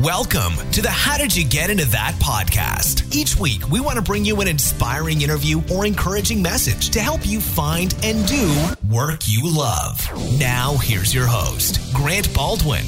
Welcome to the How Did You Get Into That podcast. Each week, we want to bring you an inspiring interview or encouraging message to help you find and do work you love. Now, here's your host, Grant Baldwin.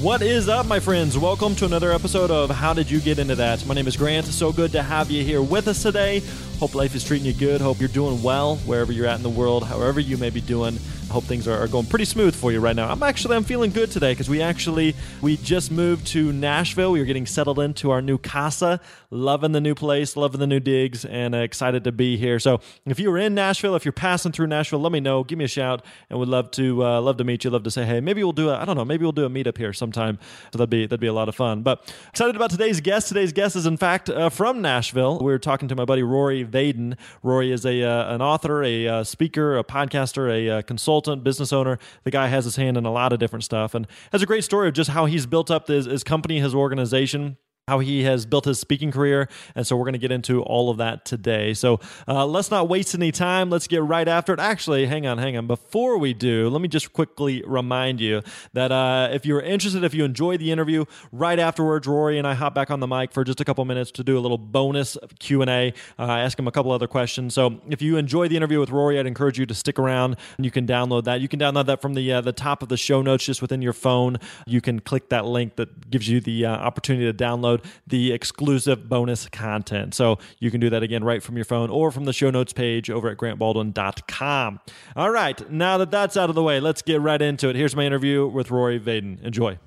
What is up, my friends? Welcome to another episode of How Did You Get Into That? My name is Grant. So good to have you here with us today. Hope life is treating you good. Hope you're doing well wherever you're at in the world, however you may be doing. I hope things are, are going pretty smooth for you right now. I'm actually I'm feeling good today because we actually we just moved to Nashville. We are getting settled into our new casa. Loving the new place, loving the new digs, and uh, excited to be here. So if you're in Nashville, if you're passing through Nashville, let me know. Give me a shout, and would love to uh, love to meet you. Love to say hey. Maybe we'll do a I don't know. Maybe we'll do a meetup here sometime. So that'd be that'd be a lot of fun. But excited about today's guest. Today's guest is in fact uh, from Nashville. We are talking to my buddy Rory Vaden. Rory is a uh, an author, a uh, speaker, a podcaster, a uh, consultant, business owner. The guy has his hand in a lot of different stuff and has a great story of just how he's built up his, his company, his organization how he has built his speaking career. And so we're going to get into all of that today. So uh, let's not waste any time. Let's get right after it. Actually, hang on, hang on. Before we do, let me just quickly remind you that uh, if you're interested, if you enjoyed the interview, right afterwards, Rory and I hop back on the mic for just a couple minutes to do a little bonus Q&A, uh, ask him a couple other questions. So if you enjoy the interview with Rory, I'd encourage you to stick around and you can download that. You can download that from the, uh, the top of the show notes just within your phone. You can click that link that gives you the uh, opportunity to download download the exclusive bonus content. So you can do that again right from your phone or from the show notes page over at grantbaldwin.com. All right, now that that's out of the way, let's get right into it. Here's my interview with Rory Vaden. Enjoy.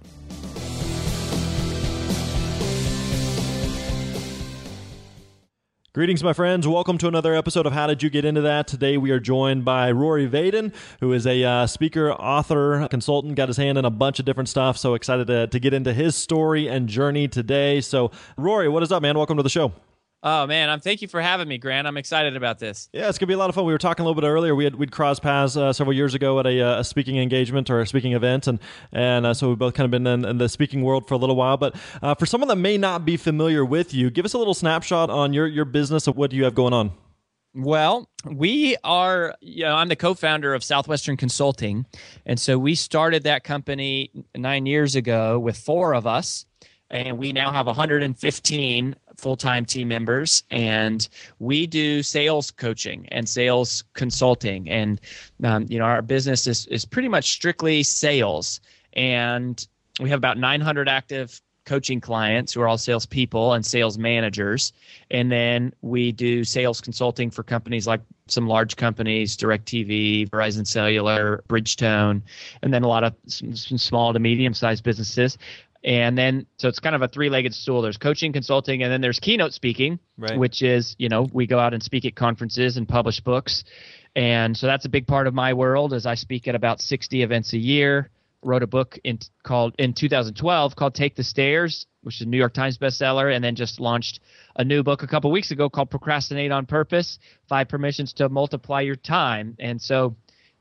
Greetings, my friends. Welcome to another episode of How Did You Get Into That? Today we are joined by Rory Vaden, who is a uh, speaker, author, consultant, got his hand in a bunch of different stuff. So excited to, to get into his story and journey today. So, Rory, what is up, man? Welcome to the show. Oh man, I'm thank you for having me, Grant. I'm excited about this. Yeah, it's gonna be a lot of fun. We were talking a little bit earlier. We had we'd crossed paths uh, several years ago at a, uh, a, speaking engagement or a speaking event, and and uh, so we've both kind of been in, in, the speaking world for a little while. But uh, for someone that may not be familiar with you, give us a little snapshot on your your business of what do you have going on. Well, we are, you know, I'm the co founder of Southwestern Consulting. And so we started that company nine years ago with four of us and we now have 115 full-time team members and we do sales coaching and sales consulting. And um, you know our business is, is pretty much strictly sales. And we have about 900 active coaching clients who are all salespeople and sales managers. And then we do sales consulting for companies like some large companies directv verizon cellular bridgestone and then a lot of some, some small to medium sized businesses and then so it's kind of a three-legged stool. There's coaching consulting and then there's keynote speaking right. which is you know we go out and speak at conferences and publish books. And so that's a big part of my world as i speak at about 60 events a year. Wrote a book in called in 2012 called take the stairs which is a new york times bestseller and then just launched a new book a couple weeks ago called procrastinate on purpose five permissions to multiply your time. And so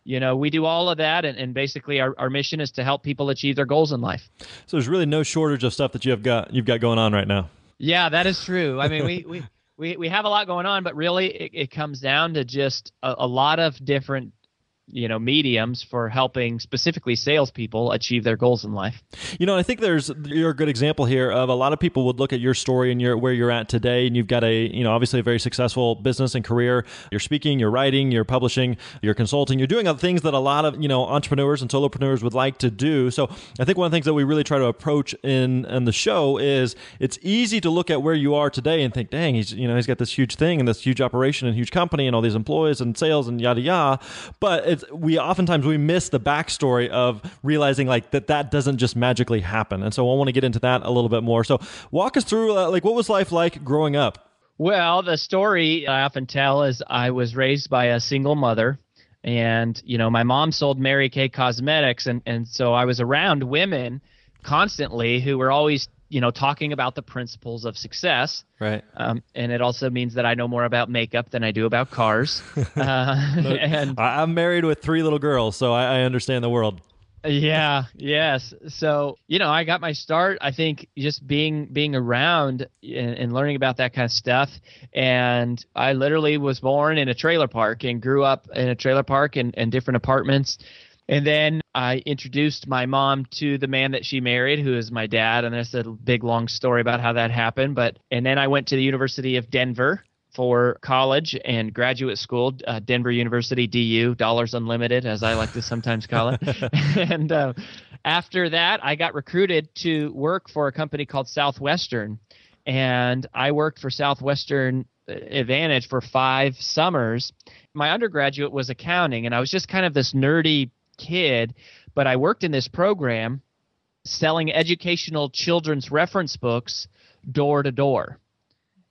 you know we do all of that and, and basically our, our mission is to help people achieve their goals in life. So there's really no shortage of stuff that you have got you've got going on right now. Yeah that is true. I mean we, we we, we have a lot going on but really it, it comes down to just a, a lot of different you know mediums for helping specifically salespeople achieve their goals in life. You know, I think there's you're a good example here of a lot of people would look at your story and your where you're at today, and you've got a you know obviously a very successful business and career. You're speaking, you're writing, you're publishing, you're consulting, you're doing other things that a lot of you know entrepreneurs and solopreneurs would like to do. So I think one of the things that we really try to approach in in the show is it's easy to look at where you are today and think, dang, he's you know he's got this huge thing and this huge operation and huge company and all these employees and sales and yada yada, but it's we oftentimes we miss the backstory of realizing like that that doesn't just magically happen. And so I want to get into that a little bit more. So walk us through uh, like what was life like growing up? Well, the story I often tell is I was raised by a single mother and you know my mom sold Mary Kay cosmetics and and so I was around women constantly who were always you know talking about the principles of success right. um, and it also means that i know more about makeup than i do about cars. Uh, and i'm married with three little girls so I, I understand the world. Yeah yes. So you know i got my start i think just being being around and, and, learning about that kind of stuff. And i literally was born in a trailer park and grew up in a trailer park and, and different apartments And then I introduced my mom to the man that she married, who is my dad. And there's a big long story about how that happened. But and then I went to the University of Denver for college and graduate school, uh, Denver University, DU, dollars unlimited, as I like to sometimes call it. and uh, after that, I got recruited to work for a company called Southwestern. And I worked for Southwestern Advantage for five summers. My undergraduate was accounting, and I was just kind of this nerdy kid, but I worked in this program selling educational children's reference books door to door.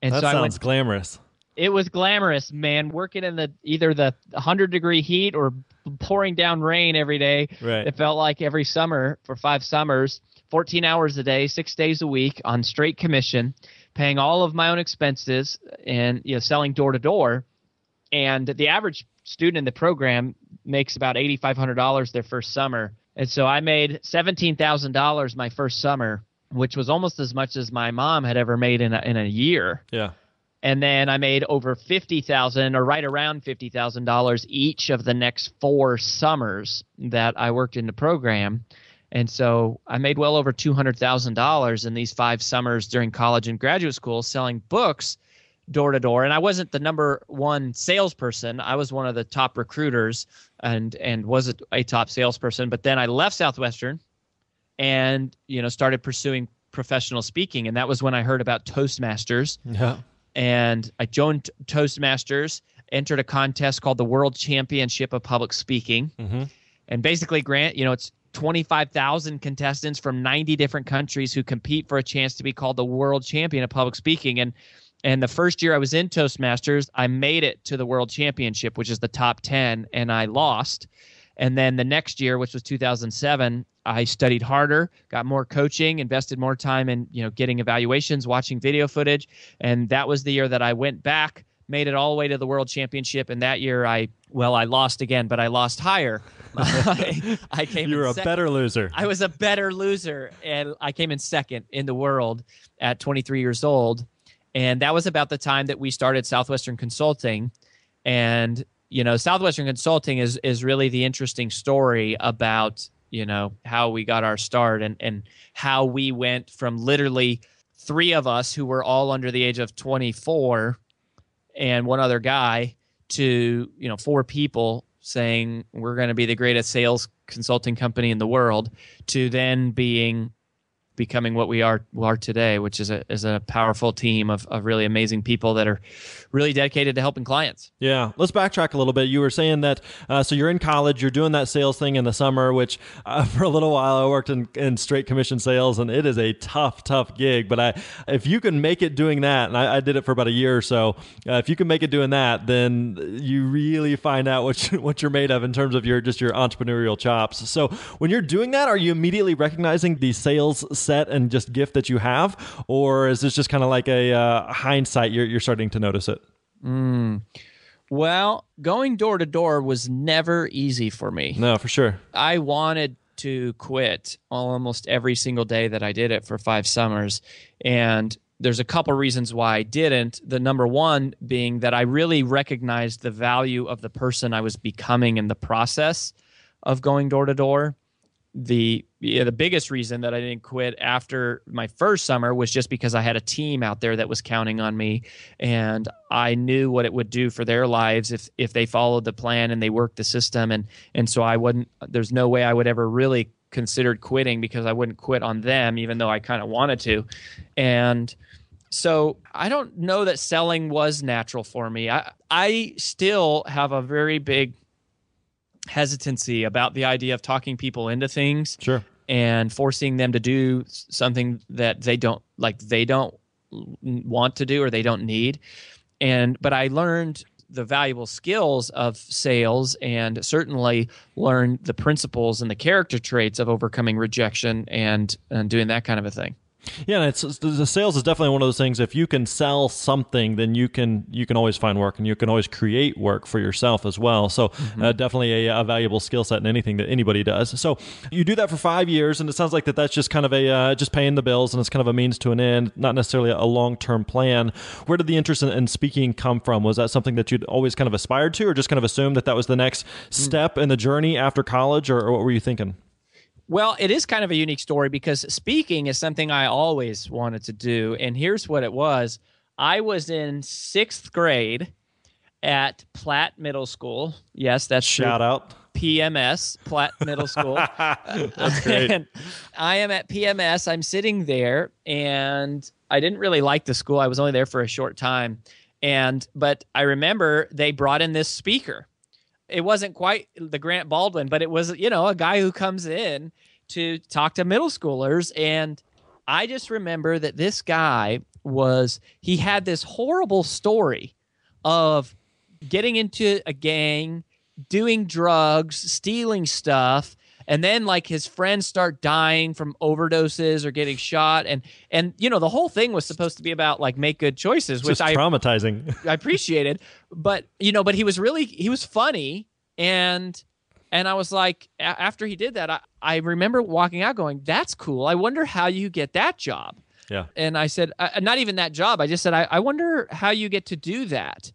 And that so sounds I went, glamorous. It was glamorous, man. Working in the either the 100 degree heat or pouring down rain every day. Right. It felt like every summer for five summers, 14 hours a day, six days a week on straight commission, paying all of my own expenses and you know selling door to door. And the average student in the program makes about eighty five hundred dollars their first summer, and so I made seventeen thousand dollars my first summer, which was almost as much as my mom had ever made in a, in a year. Yeah. And then I made over fifty thousand, or right around fifty thousand dollars each of the next four summers that I worked in the program. And so I made well over $200,000 in these five summers during college and graduate school selling books door to door. And i wasn't the number one salesperson. I was one of the top recruiters and and was a, a, top salesperson. But then i left southwestern and you know started pursuing professional speaking. And that was when i heard about toastmasters. Yeah. And i joined toastmasters entered a contest called the world championship of public speaking. Mm-hmm. and basically grant you know it's 25,000 contestants from 90 different countries who compete for a chance to be called the world champion of public speaking. And and the first year I was in Toastmasters, I made it to the World Championship, which is the top 10, and I lost. And then the next year, which was 2007, I studied harder, got more coaching, invested more time in, you know, getting evaluations, watching video footage, and that was the year that I went back, made it all the way to the World Championship, and that year I well, I lost again, but I lost higher. I, I, came. You were a sec- better loser. I was a better loser, and I came in second in the world at 23 years old. And that was about the time that we started Southwestern Consulting. And, you know, Southwestern Consulting is is really the interesting story about, you know, how we got our start and, and how we went from literally three of us who were all under the age of 24 and one other guy to, you know, four people saying we're going to be the greatest sales consulting company in the world to then being becoming what we are are today, which is a is a powerful team of, of really amazing people that are really dedicated to helping clients. Yeah, let's backtrack a little bit. You were saying that uh, so you're in college, you're doing that sales thing in the summer, which uh, for a little while I worked in, in straight commission sales, and it is a tough, tough gig. But I, if you can make it doing that, and I, I did it for about a year or so, uh, if you can make it doing that, then you really find out what you, what you're made of in terms of your just your entrepreneurial chops. So when you're doing that, are you immediately recognizing the sales set and just gift that you have, or is this just kind of like a uh, hindsight? You're you're starting to notice it. Mm. Well, going door to door was never easy for me. No, for sure. I wanted to quit almost every single day that I did it for five summers. And there's a couple reasons why I didn't. The number one being that I really recognized the value of the person I was becoming in the process of going door to door the yeah, the biggest reason that I didn't quit after my first summer was just because I had a team out there that was counting on me and I knew what it would do for their lives if if they followed the plan and they worked the system and and so I wouldn't there's no way I would ever really considered quitting because I wouldn't quit on them even though I kind of wanted to and so I don't know that selling was natural for me. I I still have a very big hesitancy about the idea of talking people into things sure. and forcing them to do something that they don't like they don't want to do or they don't need. And but i learned the valuable skills of sales and certainly learned the principles and the character traits of overcoming rejection and and doing that kind of a thing Yeah, and it's the sales is definitely one of those things. If you can sell something, then you can you can always find work, and you can always create work for yourself as well. So mm-hmm. uh, definitely a, a valuable skill set in anything that anybody does. So you do that for five years, and it sounds like that that's just kind of a uh, just paying the bills, and it's kind of a means to an end, not necessarily a long term plan. Where did the interest in, in, speaking come from? Was that something that you'd always kind of aspired to, or just kind of assumed that that was the next mm. step in the journey after college, or, or what were you thinking? Well, it is kind of a unique story because speaking is something I always wanted to do. And here's what it was I was in sixth grade at Platt Middle School. Yes, that's shout true. out. PMS, Platt Middle School. that's great. and I am at PMS. I'm sitting there and I didn't really like the school. I was only there for a short time. And, but I remember they brought in this speaker it wasn't quite the Grant Baldwin, but it was, you know, a guy who comes in to talk to middle schoolers. And I just remember that this guy was, he had this horrible story of getting into a gang, doing drugs, stealing stuff, and then like his friends start dying from overdoses or getting shot. And and you know the whole thing was supposed to be about like make good choices which I traumatizing. I appreciated. But you know but he was really he was funny. And and I was like after he did that I, I remember walking out going that's cool. I wonder how you get that job. Yeah. And I said uh, not even that job. I just said I, I wonder how you get to do that.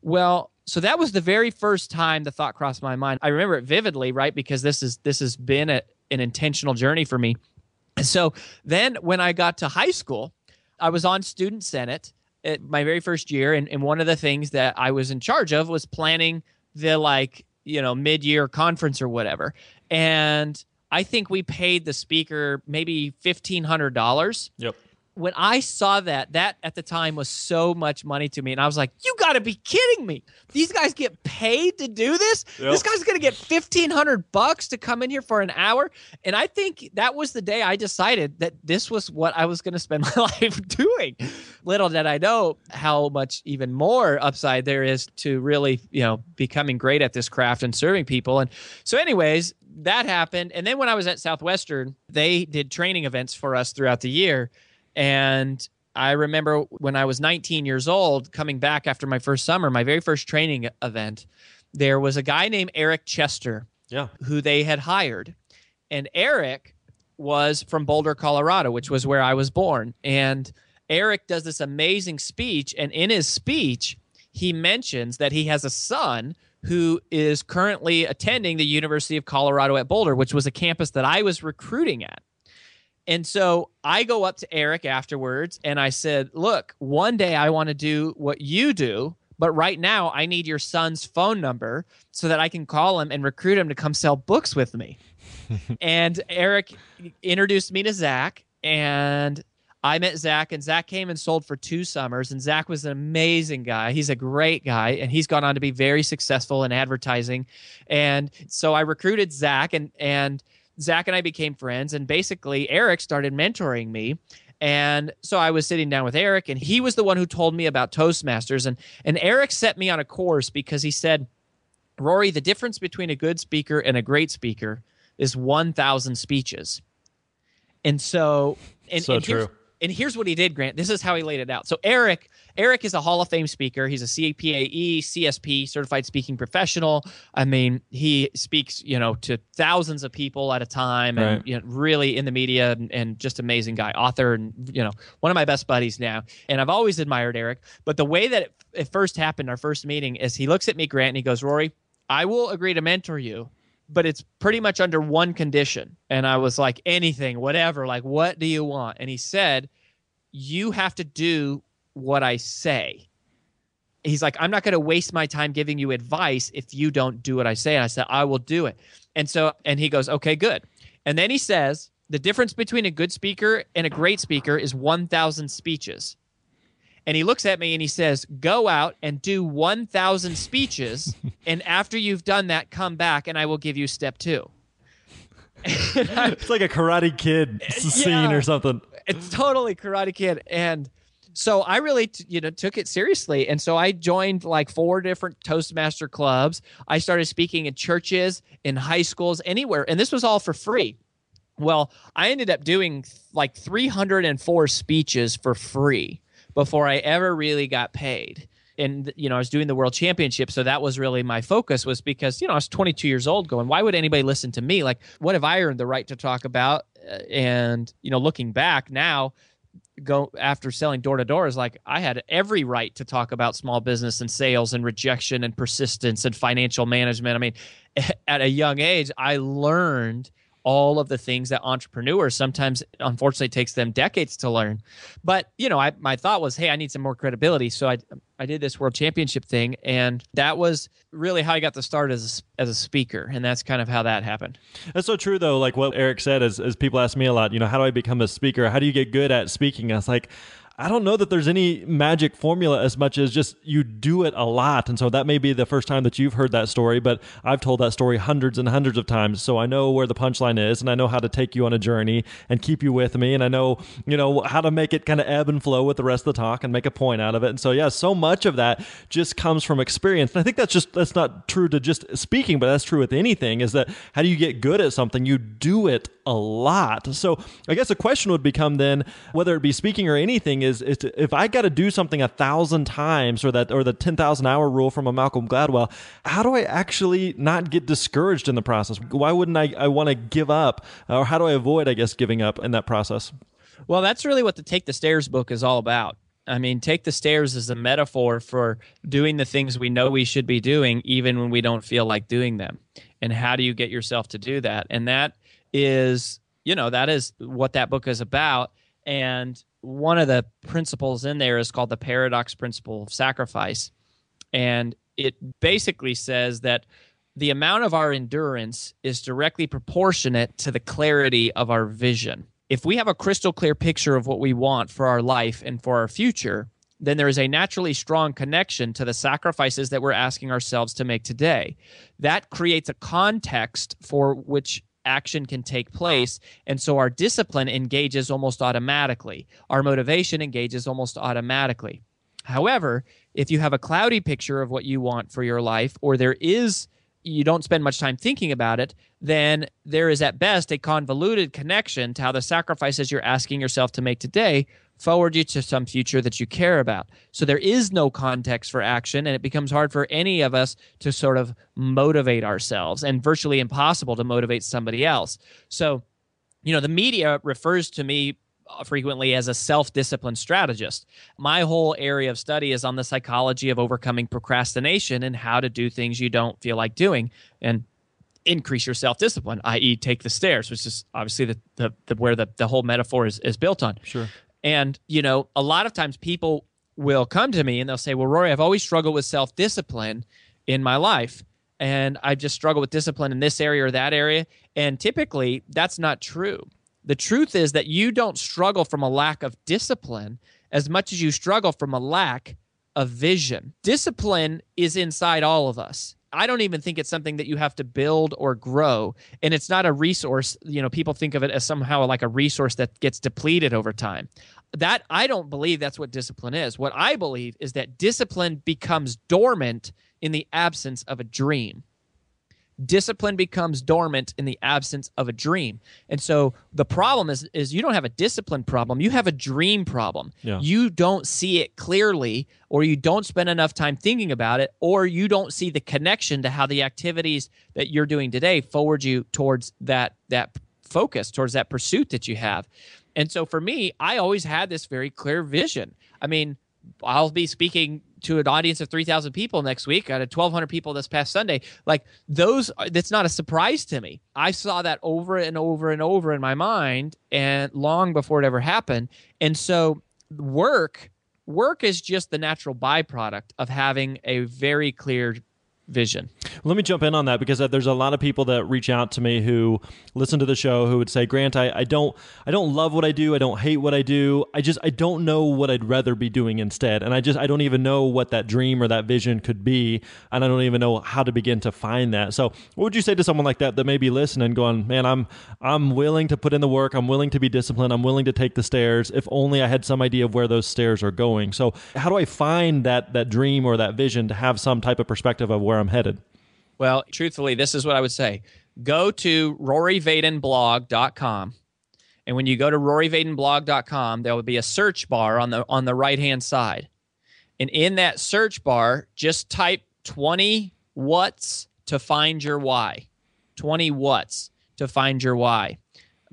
Well so that was the very first time the thought crossed my mind. I remember it vividly, right? Because this is this has been a, an intentional journey for me. So then when I got to high school, I was on student senate at my very first year, and, and one of the things that I was in charge of was planning the like you know mid-year conference or whatever. And I think we paid the speaker maybe fifteen hundred dollars. Yep when I saw that, that at the time was so much money to me. And I was like, you got to be kidding me. These guys get paid to do this? Yep. This guy's going to get 1500 bucks to come in here for an hour. And I think that was the day I decided that this was what I was going to spend my life doing. Little did I know how much even more upside there is to really, you know, becoming great at this craft and serving people. And so, anyways, that happened. And then when I was at Southwestern, they did training events for us throughout the year. And I remember when I was 19 years old, coming back after my first summer, my very first training event, there was a guy named Eric Chester, yeah, who they had hired, and Eric was from Boulder, Colorado, which was where I was born. And Eric does this amazing speech, and in his speech, he mentions that he has a son who is currently attending the University of Colorado at Boulder, which was a campus that I was recruiting at. And so I go up to Eric afterwards and I said, Look, one day I want to do what you do, but right now I need your son's phone number so that I can call him and recruit him to come sell books with me. and Eric introduced me to Zach and I met Zach, and Zach came and sold for two summers. And Zach was an amazing guy. He's a great guy, and he's gone on to be very successful in advertising. And so I recruited Zach, and and Zach and I became friends, and basically Eric started mentoring me. And so I was sitting down with Eric, and he was the one who told me about Toastmasters. And, and Eric set me on a course because he said, Rory, the difference between a good speaker and a great speaker is 1,000 speeches. And so, and, so and true and here's what he did, Grant. This is how he laid it out. So Eric, Eric is a Hall of Fame speaker. He's a CPAE, CSP, certified speaking professional. I mean, he speaks, you know, to thousands of people at a time, and right. you know, really in the media, and, and just amazing guy, author, and you know, one of my best buddies now. And I've always admired Eric. But the way that it, it first happened, our first meeting, is he looks at me, Grant, and he goes, "Rory, I will agree to mentor you." But it's pretty much under one condition. And I was like, anything, whatever, like, what do you want? And he said, you have to do what I say. He's like, I'm not going to waste my time giving you advice if you don't do what I say. And I said, I will do it. And so, and he goes, okay, good. And then he says, the difference between a good speaker and a great speaker is 1,000 speeches. And he looks at me and he says, Go out and do 1,000 speeches. and after you've done that, come back and I will give you step two. it's like a Karate Kid scene yeah, or something. It's totally Karate Kid. And so I really, t- you know, took it seriously. And so I joined like four different Toastmaster clubs. I started speaking in churches, in high schools, anywhere. And this was all for free. Well, I ended up doing like 304 speeches for free before I ever really got paid. And you know, I was doing the world championship, so that was really my focus. Was because you know I was 22 years old, going, why would anybody listen to me? Like, what have I earned the right to talk about? Uh, and you know, looking back now, go after selling door to door is like I had every right to talk about small business and sales and rejection and persistence and financial management. I mean, at a young age, I learned all of the things that entrepreneurs sometimes unfortunately takes them decades to learn. But you know I, my thought was hey i need some more credibility. So i i did this world championship thing and that was really how i got the start as a, as a speaker and that's kind of how that happened. That's so true though. Like what eric said is, is people ask me a lot you know how do i become a speaker? How do you get good at speaking? I was like I don't know that there's any magic formula as much as just you do it a lot. And so that may be the first time that you've heard that story, but I've told that story hundreds and hundreds of times. So I know where the punchline is and I know how to take you on a journey and keep you with me. And I know, you know, how to make it kind of ebb and flow with the rest of the talk and make a point out of it. And so, yeah, so much of that just comes from experience. And I think that's just, that's not true to just speaking, but that's true with anything is that how do you get good at something? You do it a lot. So I guess the question would become then, whether it be speaking or anything, is, is to, if I got to do something a thousand times, or that or the ten thousand hour rule from a Malcolm Gladwell, how do I actually not get discouraged in the process? Why wouldn't I? I want to give up, or how do I avoid, I guess, giving up in that process? Well, that's really what the Take the Stairs book is all about. I mean, take the stairs as a metaphor for doing the things we know we should be doing, even when we don't feel like doing them. And how do you get yourself to do that? And that is, you know, that is what that book is about. And one of the principles in there is called the paradox principle of sacrifice. And it basically says that the amount of our endurance is directly proportionate to the clarity of our vision. If we have a crystal clear picture of what we want for our life and for our future, then there is a naturally strong connection to the sacrifices that we're asking ourselves to make today. That creates a context for which action can take place. And so our discipline engages almost automatically, our motivation engages almost automatically. However, if you have a cloudy picture of what you want for your life, or there is you don't spend much time thinking about it, then there is at best a convoluted connection to how the sacrifices you're asking yourself to make today forward you to some future that you care about. So there is no context for action, and it becomes hard for any of us to sort of motivate ourselves and virtually impossible to motivate somebody else. So, you know, the media refers to me uh, frequently as a self discipline strategist. My whole area of study is on the psychology of overcoming procrastination and how to do things you don't feel like doing. And increase your self discipline, i.e., take the stairs, which is obviously the, the, the where the, the whole metaphor is, is built on. Sure. And, you know, a lot of times people will come to me and they'll say, Well, Rory, I've always struggled with self discipline in my life. And I just struggle with discipline in this area or that area. And typically, that's not true. The truth is that you don't struggle from a lack of discipline as much as you struggle from a lack of vision. Discipline is inside all of us. I don't even think it's something that you have to build or grow. And it's not a resource. You know, people think of it as somehow like a resource that gets depleted over time. That I don't believe that's what discipline is. What I believe is that discipline becomes dormant in the absence of a dream discipline becomes dormant in the absence of a dream. And so the problem is is you don't have a discipline problem, you have a dream problem. Yeah. You don't see it clearly or you don't spend enough time thinking about it or you don't see the connection to how the activities that you're doing today forward you towards that that focus, towards that pursuit that you have. And so for me, I always had this very clear vision. I mean, I'll be speaking to an audience of 3,000 people next week. out of 1,200 people this past Sunday. Like those, that's not a surprise to me. I saw that over and over and over in my mind and long before it ever happened. And so work, work is just the natural byproduct of having a very clear vision. Let me jump in on that because uh, there's a lot of people that reach out to me who listen to the show who would say, "Grant, I, I don't I don't love what I do. I don't hate what I do. I just I don't know what I'd rather be doing instead. And I just I don't even know what that dream or that vision could be, and I don't even know how to begin to find that." So, what would you say to someone like that that may be listening going, "Man, I'm I'm willing to put in the work. I'm willing to be disciplined. I'm willing to take the stairs if only I had some idea of where those stairs are going." So, how do I find that that dream or that vision to have some type of perspective of where where I'm headed? Well, truthfully, this is what I would say. go to roryvadenblog.com. And when you go to roryvadenblog.com, there will be a search bar on the on the right hand side. And in that search bar, just type 20 what's to find your why. 20 what's to find your why.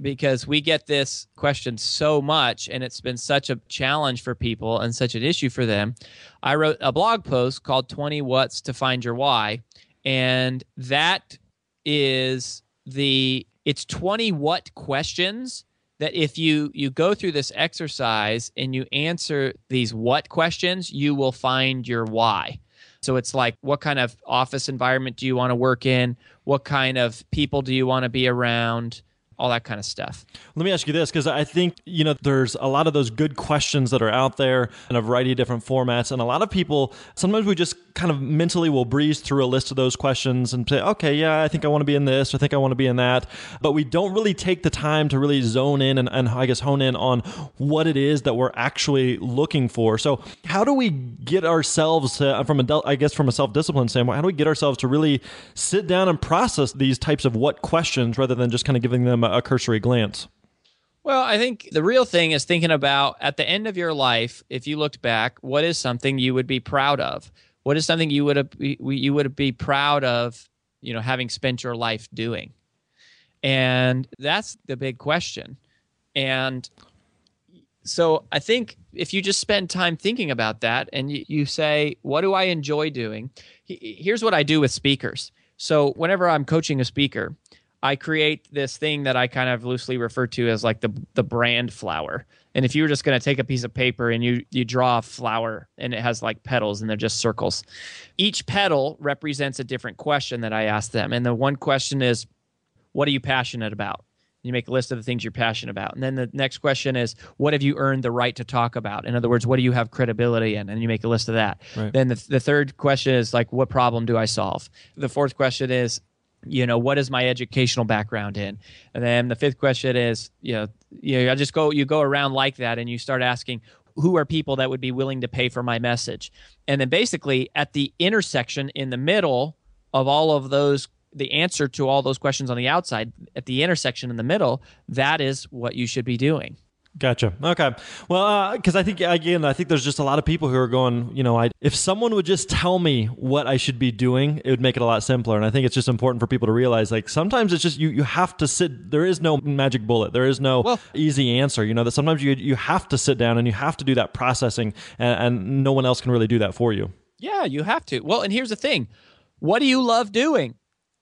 Because we get this question so much and it's been such a challenge for people and such an issue for them. I wrote a blog post called 20 what's to find your why. And that is the it's 20 what questions that if you you go through this exercise and you answer these what questions you will find your why so it's like what kind of office environment do you want to work in what kind of people do you want to be around all that kind of stuff. Let me ask you this because I think, you know, there's a lot of those good questions that are out there in a variety of different formats. And a lot of people, sometimes we just kind of mentally will breeze through a list of those questions and say, okay, yeah, I think I want to be in this, I think I want to be in that. But we don't really take the time to really zone in and, and I guess hone in on what it is that we're actually looking for. So, how do we get ourselves to, from a, I guess, from a self discipline standpoint, how do we get ourselves to really sit down and process these types of what questions rather than just kind of giving them a a cursory glance? Well, I think the real thing is thinking about at the end of your life, if you looked back, what is something you would be proud of? What is something you would you would be proud of, you know, having spent your life doing? And that's the big question. And so I think if you just spend time thinking about that and you, you say, what do I enjoy doing? Here's what I do with speakers. So whenever I'm coaching a speaker, I create this thing that I kind of loosely refer to as like the the brand flower. And if you were just going to take a piece of paper and you you draw a flower and it has like petals and they're just circles, each petal represents a different question that I ask them. And the one question is, "What are you passionate about?" You make a list of the things you're passionate about. And then the next question is, what have you earned the right to talk about? In other words, what do you have credibility in? And you make a list of that. Right. Then the, the third question is like, what problem do I solve? The fourth question is, you know what is my educational background in? And then the fifth question is you know you know, I just go you go around like that and you start asking who are people that would be willing to pay for my message? And then basically at the intersection in the middle of all of those the answer to all those questions on the outside at the intersection in the middle that is what you should be doing Gotcha. Okay. Well, because uh, I think again, I think there's just a lot of people who are going. You know, I if someone would just tell me what I should be doing, it would make it a lot simpler. And I think it's just important for people to realize, like sometimes it's just you you have to sit. There is no magic bullet. There is no well, easy answer. You know that sometimes you you have to sit down and you have to do that processing, and, and no one else can really do that for you. Yeah, you have to. Well, and here's the thing: what do you love doing?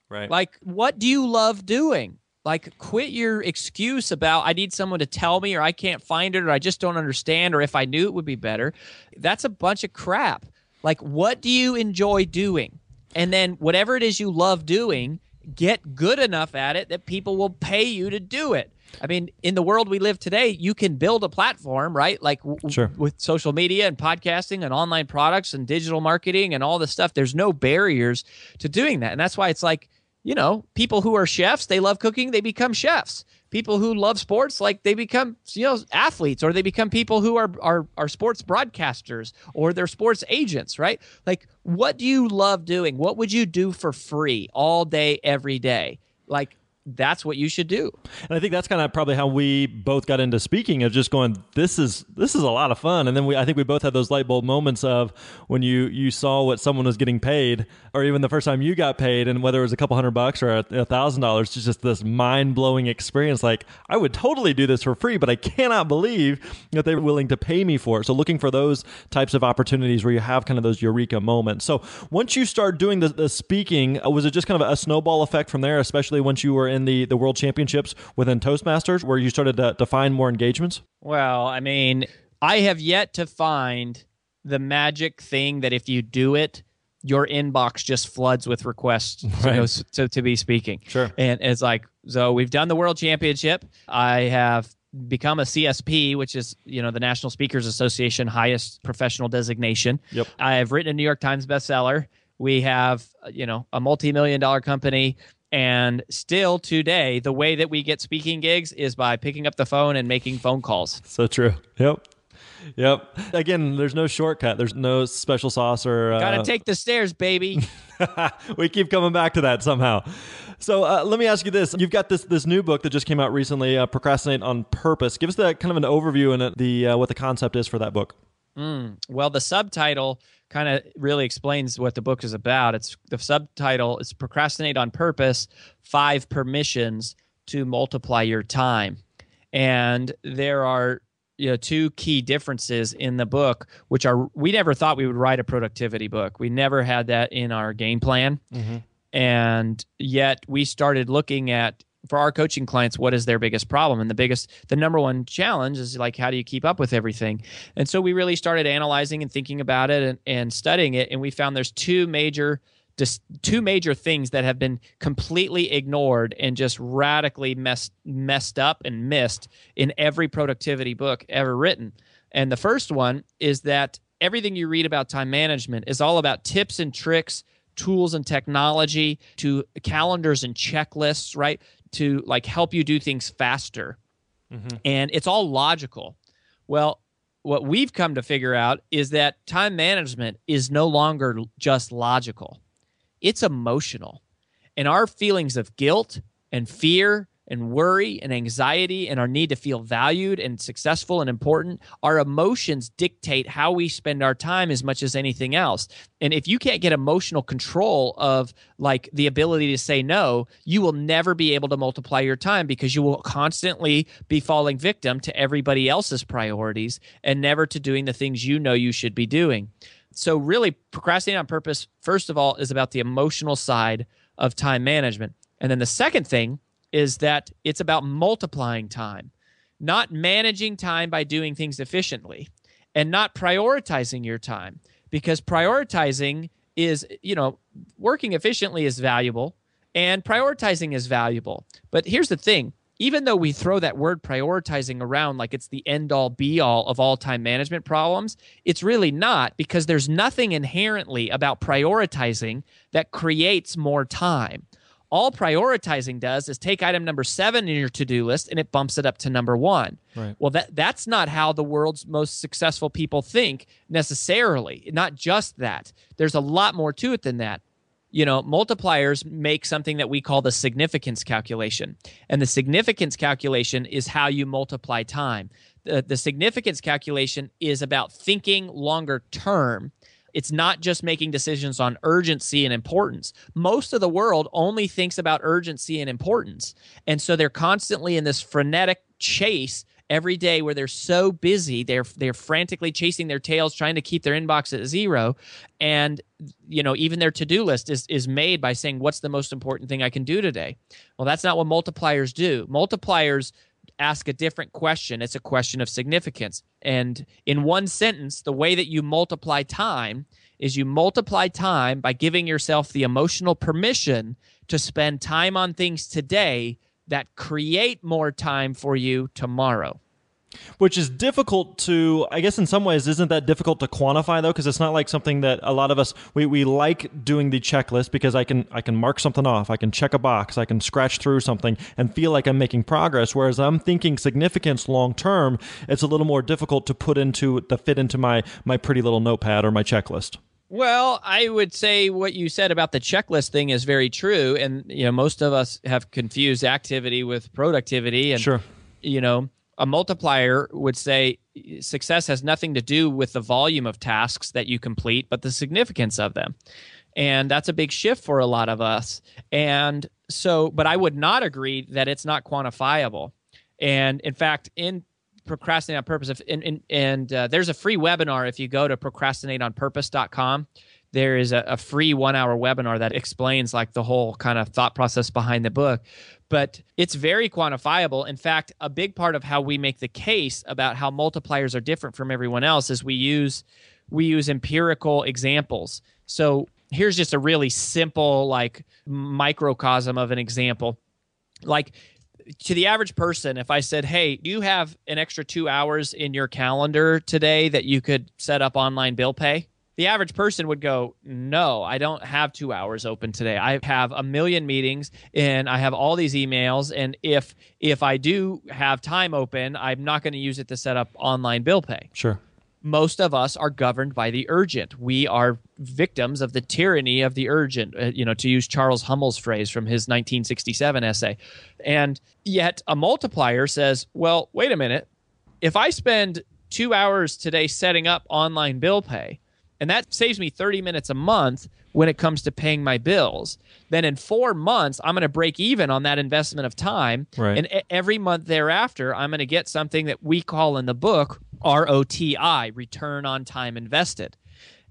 Right. Like, what do you love doing? Like quit your excuse about i need someone to tell me or i can't find it or i just don't understand or if i knew it would be better that's a bunch of crap like what do you enjoy doing and then whatever it is you love doing get good enough at it that people will pay you to do it I mean, in the world we live today, you can build a platform, right? Like w- sure. with social media and podcasting and online products and digital marketing and all this stuff. There's no barriers to doing that. And that's why it's like, you know, people who are chefs, they love cooking, they become chefs. People who love sports, like they become, you know, athletes, or they become people who are are are sports broadcasters or they're sports agents, right? Like, what do you love doing? What would you do for free all day, every day? Like, that's what you should do. And I think that's kind of probably how we both got into speaking of just going, this is this is a lot of fun. And then we I think we both had those light bulb moments of when you you saw what someone was getting paid, or even the first time you got paid, and whether it was a couple hundred bucks or a thousand dollars, just this mind blowing experience. Like I would totally do this for free, but I cannot believe that they were willing to pay me for it. So looking for those types of opportunities where you have kind of those eureka moments. So once you start doing the, the speaking, uh, was it just kind of a snowball effect from there, especially once you were in the, the World Championships within Toastmasters, where you started to, to find more engagements? Well, I mean, I have yet to find the magic thing that if you do it, your inbox just floods with requests right. to, to, to, be speaking. Sure. And it's like, so we've done the World Championship. I have become a CSP, which is you know the National Speakers Association highest professional designation. Yep. I have written a New York Times bestseller. We have you know a multi-million dollar company. And still today, the way that we get speaking gigs is by picking up the phone and making phone calls. So true. Yep. Yep. Again, there's no shortcut. There's no special sauce or. Uh, Gotta take the stairs, baby. we keep coming back to that somehow. So uh, let me ask you this: You've got this this new book that just came out recently, uh, "Procrastinate on Purpose." Give us that kind of an overview and the uh, what the concept is for that book. Mm, well, the subtitle kind of really explains what the book is about. It's the subtitle is "Procrastinate on Purpose: Five Permissions to Multiply Your Time," and there are you know two key differences in the book which are we never thought we would write a productivity book we never had that in our game plan mm-hmm. and yet we started looking at for our coaching clients what is their biggest problem? And the biggest the number one challenge is like how do you keep up with everything? And so we really started analyzing and thinking about it and, and studying it and we found there's two major just two major things that have been completely ignored and just radically messed messed up and missed in every productivity book ever written. And the first one is that everything you read about time management is all about tips and tricks tools and technology to calendars and checklists right to like help you do things faster. Mm-hmm. And it's all logical. Well, what we've come to figure out is that time management is no longer just logical. It's emotional. And our feelings of guilt and fear and worry and anxiety and our need to feel valued and successful and important, our emotions dictate how we spend our time as much as anything else. And if you can't get emotional control of like the ability to say no, you will never be able to multiply your time because you will constantly be falling victim to everybody else's priorities and never to doing the things you know you should be doing. So, really, procrastinating on purpose, first of all, is about the emotional side of time management. And then the second thing is that it's about multiplying time, not managing time by doing things efficiently and not prioritizing your time because prioritizing is, you know, working efficiently is valuable and prioritizing is valuable. But here's the thing even though we throw that word prioritizing around like it's the end all be all of all time management problems, it's really not because there's nothing inherently about prioritizing that creates more time. All prioritizing does is take item number seven in your to-do list and it bumps it up to number one. Right. Well, that that's not how the world's most successful people think necessarily. Not just that. There's a lot more to it than that. You know, multipliers make something that we call the significance calculation. And the significance calculation is how you multiply time. The, the significance calculation is about thinking longer term it's not just making decisions on urgency and importance. Most of the world only thinks about urgency and importance. And so they're constantly in this frenetic chase every day where they're so busy they're they're frantically chasing their tails trying to keep their inbox at zero and you know even their to-do list is is made by saying what's the most important thing I can do today well that's not what multipliers do multipliers ask a different question. It's a question of significance. And in one sentence, the way that you multiply time is you multiply time by giving yourself the emotional permission to spend time on things today that create more time for you tomorrow which is difficult to i guess in some ways isn't that difficult to quantify though? Because it's not like something that a lot of us we, we like doing the checklist because i can i can mark something off i can check a box i can scratch through something and feel like i'm making progress. Whereas i'm thinking significance long term it's a little more difficult to put into the fit into my my pretty little notepad or my checklist. Well, I would say what you said about the checklist thing is very true, and you know most of us have confused activity with productivity, and sure. you know a multiplier would say success has nothing to do with the volume of tasks that you complete, but the significance of them. And that's a big shift for a lot of us. And so, but I would not agree that it's not quantifiable. And in fact, in procrastinate on purpose, if, and, and, uh, there's a free webinar if you go to procrastinateonpurpose.com there is a, a free one hour webinar that explains like the whole kind of thought process behind the book but it's very quantifiable. In fact a big part of how we make the case about how multipliers are different from everyone else is we use we use empirical examples. So here's just a really simple like microcosm of an example. Like to the average person if i said hey do you have an extra two hours in your calendar today that you could set up online bill pay the average person would go, No, I don't have two hours open today. I have a million meetings and I have all these emails. And if if I do have time open, I'm not going to use it to set up online bill pay. Sure. Most of us are governed by the urgent. We are victims of the tyranny of the urgent, uh, you know, to use Charles Hummel's phrase from his 1967 essay. And yet a multiplier says, well, wait a minute. If I spend two hours today setting up online bill pay, and that saves me 30 minutes a month when it comes to paying my bills. Then in four months, I'm going to break even on that investment of time. Right. And every month thereafter, I'm going to get something that we call in the book ROTI, return on time invested.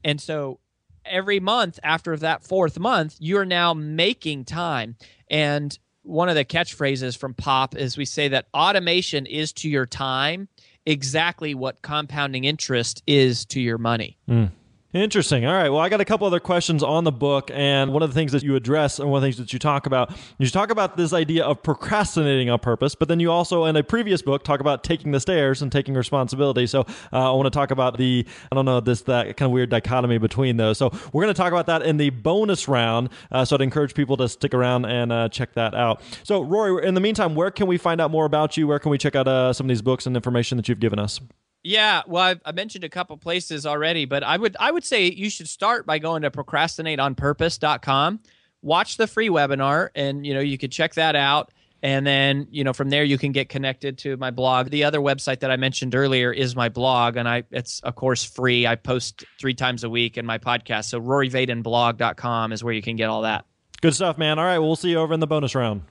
And so every month after that fourth month, you're now making time. And one of the catchphrases from Pop is we say that automation is to your time exactly what compounding interest is to your money. Mm. Interesting. All right. Well, I got a couple other questions on the book, and one of the things that you address and one of the things that you talk about, you talk about this idea of procrastinating on purpose, but then you also, in a previous book, talk about taking the stairs and taking responsibility. So uh, I want to talk about the, I don't know, this that kind of weird dichotomy between those. So we're going to talk about that in the bonus round. Uh, so I'd encourage people to stick around and uh, check that out. So Rory, in the meantime, where can we find out more about you? Where can we check out uh, some of these books and information that you've given us? Yeah, well, I've, I mentioned a couple places already, but I would I would say you should start by going to procrastinateonpurpose.com, watch the free webinar, and you know you could check that out, and then you know from there you can get connected to my blog. The other website that I mentioned earlier is my blog, and I it's of course free. I post three times a week in my podcast. So RoryVadenblog.com is where you can get all that. Good stuff, man. All right, we'll see you over in the bonus round.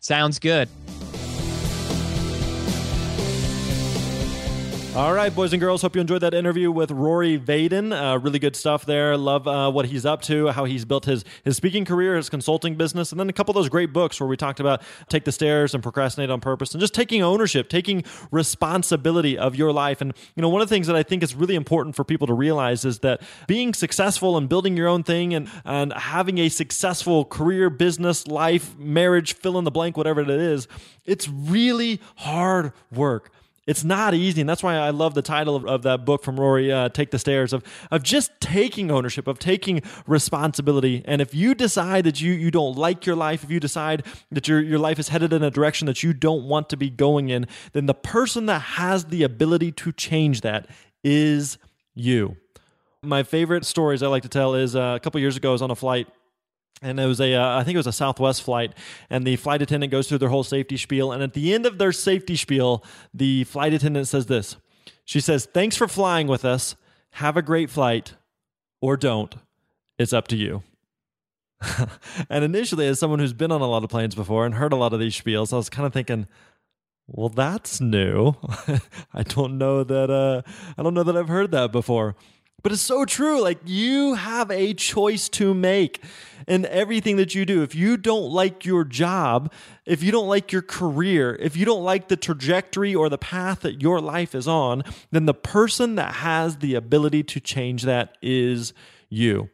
Sounds good. All right, boys and girls. Hope you enjoyed that interview with Rory Vaden. Uh, really good stuff there. Love uh, what he's up to, how he's built his his speaking career, his consulting business, and then a couple of those great books where we talked about take the stairs and procrastinate on purpose, and just taking ownership, taking responsibility of your life. And you know, one of the things that I think is really important for people to realize is that being successful and building your own thing and and having a successful career, business, life, marriage, fill in the blank, whatever it is, it's really hard work. It's not easy, and that's why I love the title of, of that book from Rory, uh, "Take the Stairs," of of just taking ownership, of taking responsibility. And if you decide that you you don't like your life, if you decide that your your life is headed in a direction that you don't want to be going in, then the person that has the ability to change that is you. My favorite stories I like to tell is uh, a couple years ago I was on a flight and it was a uh, I think it was a Southwest flight, and the flight attendant goes through their whole safety spiel, and at the end of their safety spiel, the flight attendant says this. She says, "Thanks for flying with us. Have a great flight, or don't. It's up to you." and initially, as someone who's been on a lot of planes before and heard a lot of these spiels, I was kind of thinking, well, that's new. I don't know that. Uh, I don't know that I've heard that before. But it's so true. Like you have a choice to make in everything that you do. If you don't like your job, if you don't like your career, if you don't like the trajectory or the path that your life is on, then the person that has the ability to change that is you.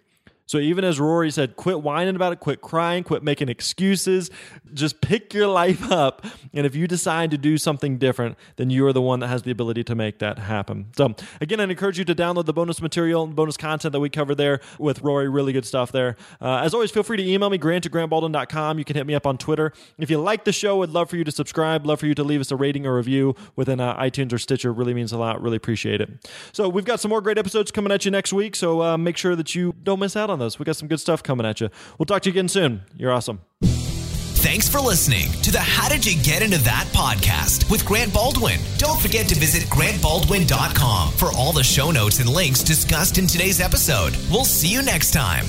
So even as Rory said, quit whining about it, quit crying, quit making excuses, just pick your life up. And if you decide to do something different, then you are the one that has the ability to make that happen. So again, I encourage you to download the bonus material and bonus content that we cover there with Rory. Really good stuff there. Uh, as always, feel free to email me, grant at grantbaldwin.com. You can hit me up on Twitter. If you like the show, I'd love for you to subscribe, love for you to leave us a rating or review within uh, iTunes or Stitcher. Really means a lot. Really appreciate it. So we've got some more great episodes coming at you next week. So uh, make sure that you don't miss out on those. We got some good stuff coming at you. We'll talk to you again soon. You're awesome. Thanks for listening to the How Did You Get Into That podcast with Grant Baldwin. Don't forget to visit grantbaldwin.com for all the show notes and links discussed in today's episode. We'll see you next time.